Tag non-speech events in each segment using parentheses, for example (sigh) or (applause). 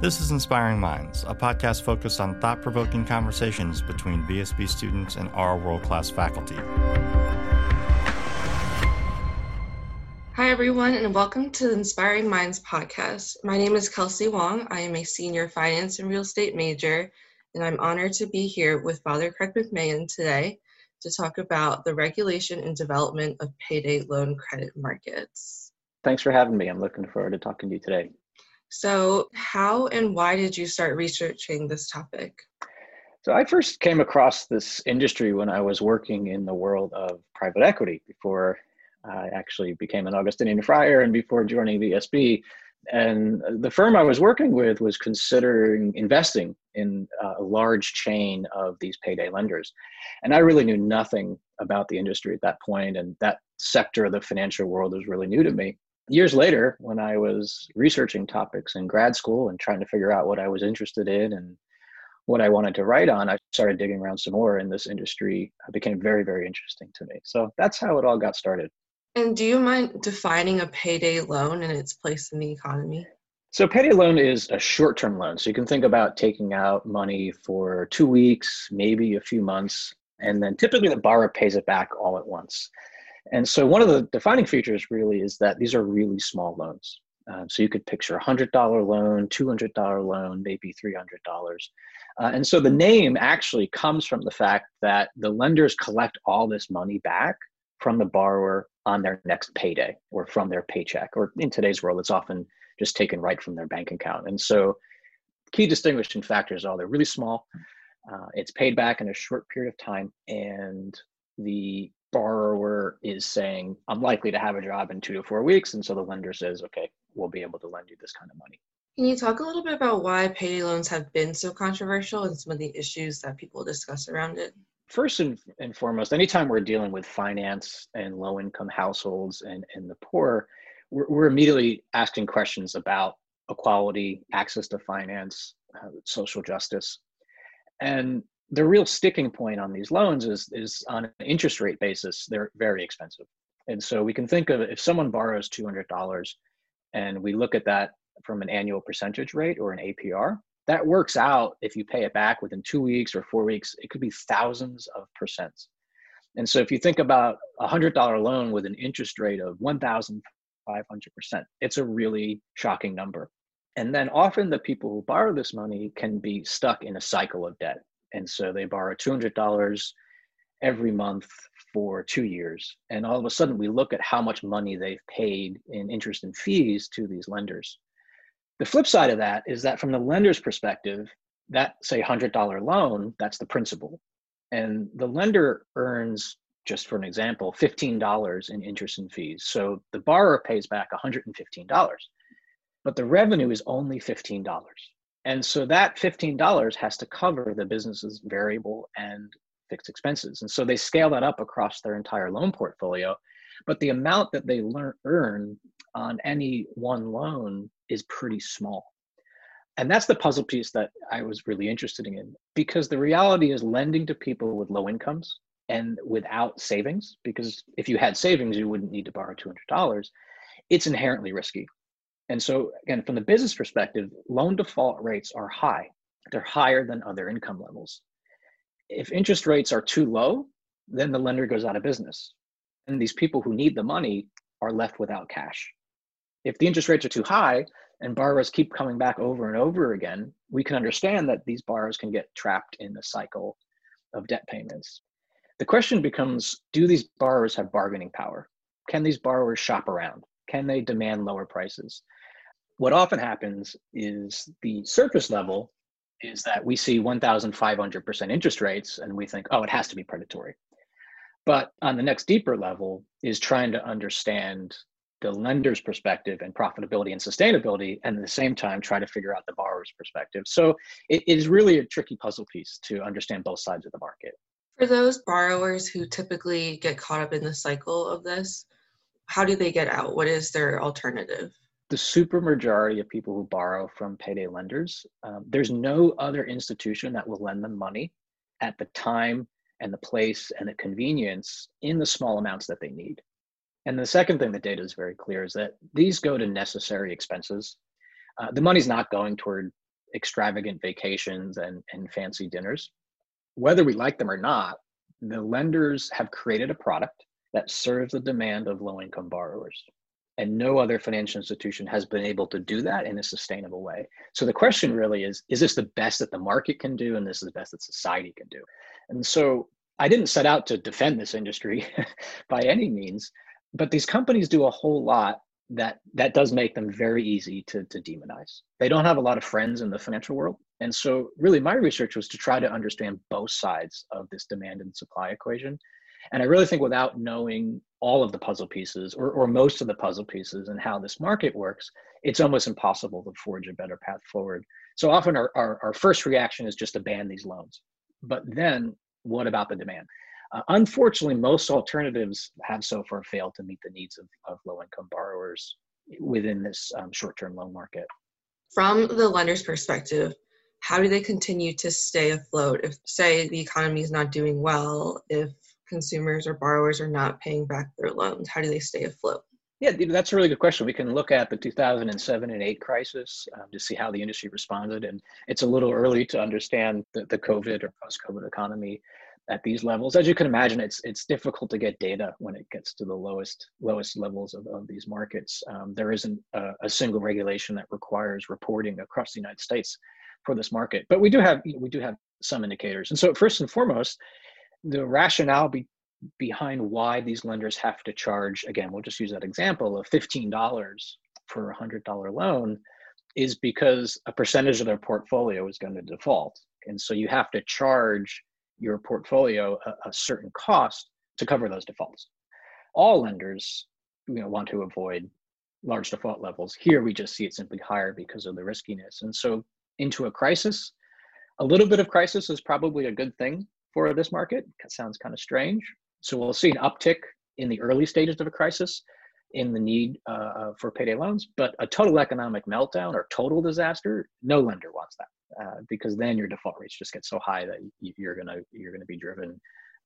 This is Inspiring Minds, a podcast focused on thought provoking conversations between VSB students and our world class faculty. Hi, everyone, and welcome to the Inspiring Minds podcast. My name is Kelsey Wong. I am a senior finance and real estate major, and I'm honored to be here with Father Craig McMahon today to talk about the regulation and development of payday loan credit markets. Thanks for having me. I'm looking forward to talking to you today. So, how and why did you start researching this topic? So, I first came across this industry when I was working in the world of private equity before I actually became an Augustinian friar and before joining VSB. And the firm I was working with was considering investing in a large chain of these payday lenders. And I really knew nothing about the industry at that point, and that sector of the financial world was really new to me years later, when I was researching topics in grad school and trying to figure out what I was interested in and what I wanted to write on, I started digging around some more in this industry. It became very, very interesting to me. So that's how it all got started. And do you mind defining a payday loan and its place in the economy? So, a payday loan is a short term loan. So, you can think about taking out money for two weeks, maybe a few months, and then typically the borrower pays it back all at once. And so one of the defining features really is that these are really small loans. Um, so you could picture a $100 loan, $200 loan, maybe $300. Uh, and so the name actually comes from the fact that the lenders collect all this money back from the borrower on their next payday or from their paycheck. Or in today's world, it's often just taken right from their bank account. And so key distinguishing factors are they're really small, uh, it's paid back in a short period of time, and the borrower is saying, I'm likely to have a job in two to four weeks. And so the lender says, okay, we'll be able to lend you this kind of money. Can you talk a little bit about why payday loans have been so controversial and some of the issues that people discuss around it? First and, and foremost, anytime we're dealing with finance and low income households and, and the poor, we're, we're immediately asking questions about equality, access to finance, uh, social justice. And the real sticking point on these loans is is on an interest rate basis they're very expensive. And so we can think of if someone borrows $200 and we look at that from an annual percentage rate or an apr that works out if you pay it back within two weeks or four weeks it could be thousands of percents. And so if you think about a $100 loan with an interest rate of 1500% it's a really shocking number. And then often the people who borrow this money can be stuck in a cycle of debt and so they borrow $200 every month for two years. And all of a sudden, we look at how much money they've paid in interest and fees to these lenders. The flip side of that is that from the lender's perspective, that say $100 loan, that's the principal. And the lender earns, just for an example, $15 in interest and fees. So the borrower pays back $115, but the revenue is only $15. And so that $15 has to cover the business's variable and fixed expenses. And so they scale that up across their entire loan portfolio. But the amount that they learn, earn on any one loan is pretty small. And that's the puzzle piece that I was really interested in because the reality is lending to people with low incomes and without savings, because if you had savings, you wouldn't need to borrow $200, it's inherently risky. And so, again, from the business perspective, loan default rates are high. They're higher than other income levels. If interest rates are too low, then the lender goes out of business. And these people who need the money are left without cash. If the interest rates are too high and borrowers keep coming back over and over again, we can understand that these borrowers can get trapped in the cycle of debt payments. The question becomes do these borrowers have bargaining power? Can these borrowers shop around? Can they demand lower prices? What often happens is the surface level is that we see 1,500% interest rates and we think, oh, it has to be predatory. But on the next deeper level is trying to understand the lender's perspective and profitability and sustainability, and at the same time try to figure out the borrower's perspective. So it is really a tricky puzzle piece to understand both sides of the market. For those borrowers who typically get caught up in the cycle of this, how do they get out? What is their alternative? The supermajority of people who borrow from payday lenders, um, there's no other institution that will lend them money at the time and the place and the convenience in the small amounts that they need. And the second thing the data is very clear is that these go to necessary expenses. Uh, the money's not going toward extravagant vacations and, and fancy dinners. Whether we like them or not, the lenders have created a product that serves the demand of low income borrowers. And no other financial institution has been able to do that in a sustainable way. So the question mm-hmm. really is is this the best that the market can do? And this is the best that society can do? And so I didn't set out to defend this industry (laughs) by any means, but these companies do a whole lot that that does make them very easy to, to demonize. They don't have a lot of friends in the financial world. And so really my research was to try to understand both sides of this demand and supply equation. And I really think without knowing all of the puzzle pieces or, or most of the puzzle pieces and how this market works, it's almost impossible to forge a better path forward. So often our, our, our first reaction is just to ban these loans. But then what about the demand? Uh, unfortunately, most alternatives have so far failed to meet the needs of, of low income borrowers within this um, short term loan market. From the lender's perspective, how do they continue to stay afloat if, say, the economy is not doing well, if consumers or borrowers are not paying back their loans? How do they stay afloat? Yeah, that's a really good question. We can look at the 2007 and 8 crisis um, to see how the industry responded. And it's a little early to understand the, the COVID or post COVID economy at these levels. As you can imagine, it's it's difficult to get data when it gets to the lowest lowest levels of, of these markets. Um, there isn't a, a, single regulation that requires reporting across the United States for this market, but we do have we do have some indicators. And so, first and foremost, the rationale be, behind why these lenders have to charge again, we'll just use that example of fifteen dollars for a hundred dollar loan is because a percentage of their portfolio is going to default and so you have to charge your portfolio a, a certain cost to cover those defaults. All lenders you know, want to avoid large default levels. Here we just see it simply higher because of the riskiness. And so into a crisis, a little bit of crisis is probably a good thing for this market. Sounds kind of strange. So we'll see an uptick in the early stages of a crisis in the need uh, uh for payday loans, but a total economic meltdown or total disaster, no lender wants that uh, because then your default rates just get so high that you're gonna you're gonna be driven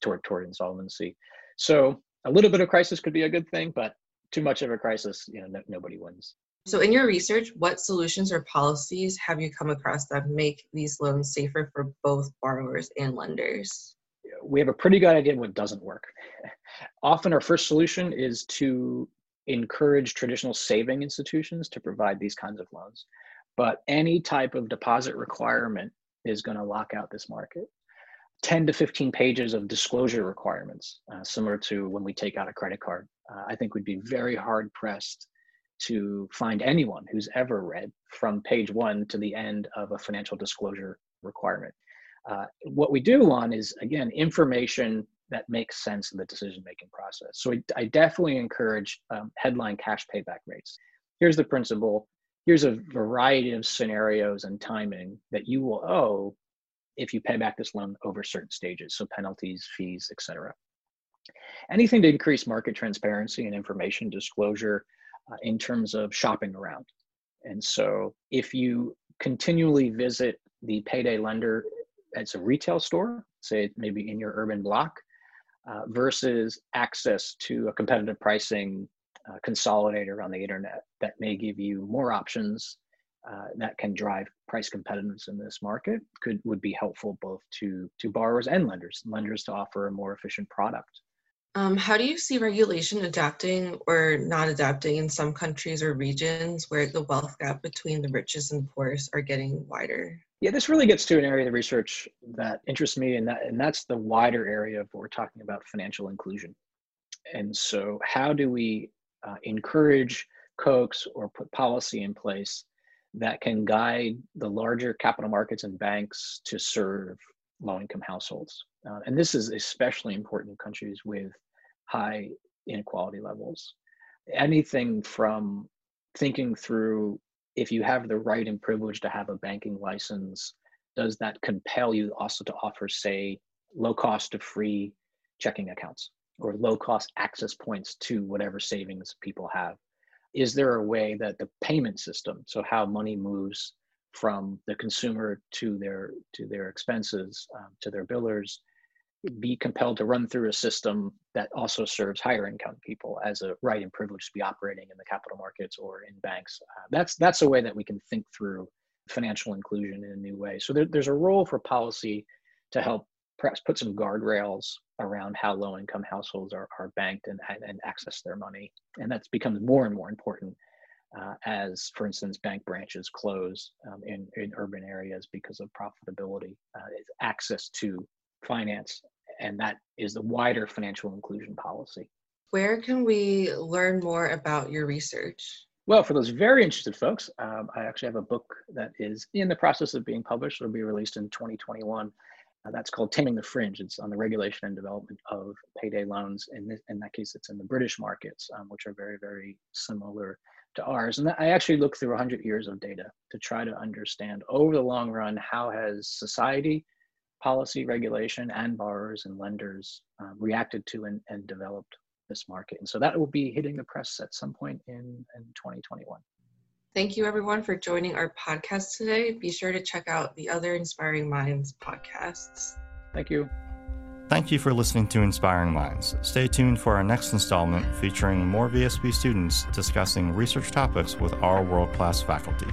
toward toward insolvency. So a little bit of crisis could be a good thing, but too much of a crisis, you know, no, nobody wins. So, in your research, what solutions or policies have you come across that make these loans safer for both borrowers and lenders? We have a pretty good idea what doesn't work. Often, our first solution is to encourage traditional saving institutions to provide these kinds of loans but any type of deposit requirement is going to lock out this market. 10 to 15 pages of disclosure requirements, uh, similar to when we take out a credit card. Uh, I think we'd be very hard pressed to find anyone who's ever read from page one to the end of a financial disclosure requirement. Uh, what we do want is, again, information that makes sense in the decision making process. So I, I definitely encourage um, headline cash payback rates. Here's the principle here's a variety of scenarios and timing that you will owe if you pay back this loan over certain stages so penalties fees etc anything to increase market transparency and information disclosure in terms of shopping around. And so if you continually visit the payday lender as a retail store say maybe in your urban block uh, versus access to a competitive pricing uh, consolidator on the internet that may give you more options uh, that can drive price competitiveness in this market could would be helpful both to to borrowers and lenders lenders to offer a more efficient product um, how do you see regulation adapting or not adapting in some countries or regions where the wealth gap between the richest and poorest are getting wider yeah this really gets to an area of research that interests me and that and that's the wider area of what we're talking about financial inclusion and so how do we uh, encourage coax or put policy in place that can guide the larger capital markets and banks to serve low income households. Uh, and this is especially important in countries with high inequality levels. Anything from thinking through if you have the right and privilege to have a banking license, does that compel you also to offer, say, low cost of free checking accounts? or low cost access points to whatever savings people have is there a way that the payment system so how money moves from the consumer to their to their expenses um, to their billers be compelled to run through a system that also serves higher income people as a right and privilege to be operating in the capital markets or in banks uh, that's that's a way that we can think through financial inclusion in a new way. So there, there's a role for policy to help perhaps put some guardrails around how low income households are, are banked and, and access their money. And that's becomes more and more important uh, as, for instance, bank branches close um, in, in urban areas because of profitability, uh, access to finance. And that is the wider financial inclusion policy. Where can we learn more about your research? Well, for those very interested folks, um, I actually have a book that is in the process of being published. It'll be released in 2021. Uh, that's called Taming the Fringe. It's on the regulation and development of payday loans. In, this, in that case, it's in the British markets, um, which are very, very similar to ours. And I actually looked through 100 years of data to try to understand over the long run how has society, policy, regulation, and borrowers and lenders um, reacted to and, and developed this market. And so that will be hitting the press at some point in, in 2021. Thank you, everyone, for joining our podcast today. Be sure to check out the other Inspiring Minds podcasts. Thank you. Thank you for listening to Inspiring Minds. Stay tuned for our next installment featuring more VSB students discussing research topics with our world class faculty.